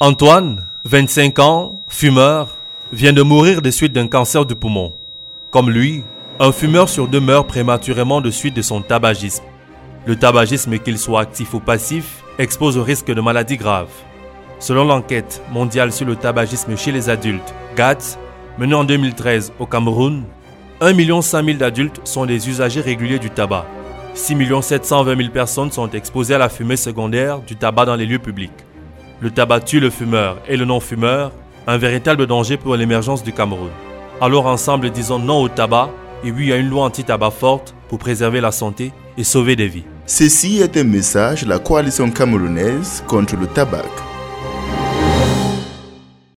Antoine, 25 ans, fumeur, vient de mourir des suites d'un cancer du poumon. Comme lui, un fumeur sur deux meurt prématurément de suite de son tabagisme. Le tabagisme, qu'il soit actif ou passif, expose au risque de maladies graves. Selon l'enquête mondiale sur le tabagisme chez les adultes, GATS, menée en 2013 au Cameroun, 1 500 000 d'adultes sont des usagers réguliers du tabac. 6 720 000 personnes sont exposées à la fumée secondaire du tabac dans les lieux publics. Le tabac tue le fumeur et le non-fumeur, un véritable danger pour l'émergence du Cameroun. Alors ensemble, disons non au tabac et oui à une loi anti-tabac forte pour préserver la santé et sauver des vies. Ceci est un message de la coalition camerounaise contre le tabac.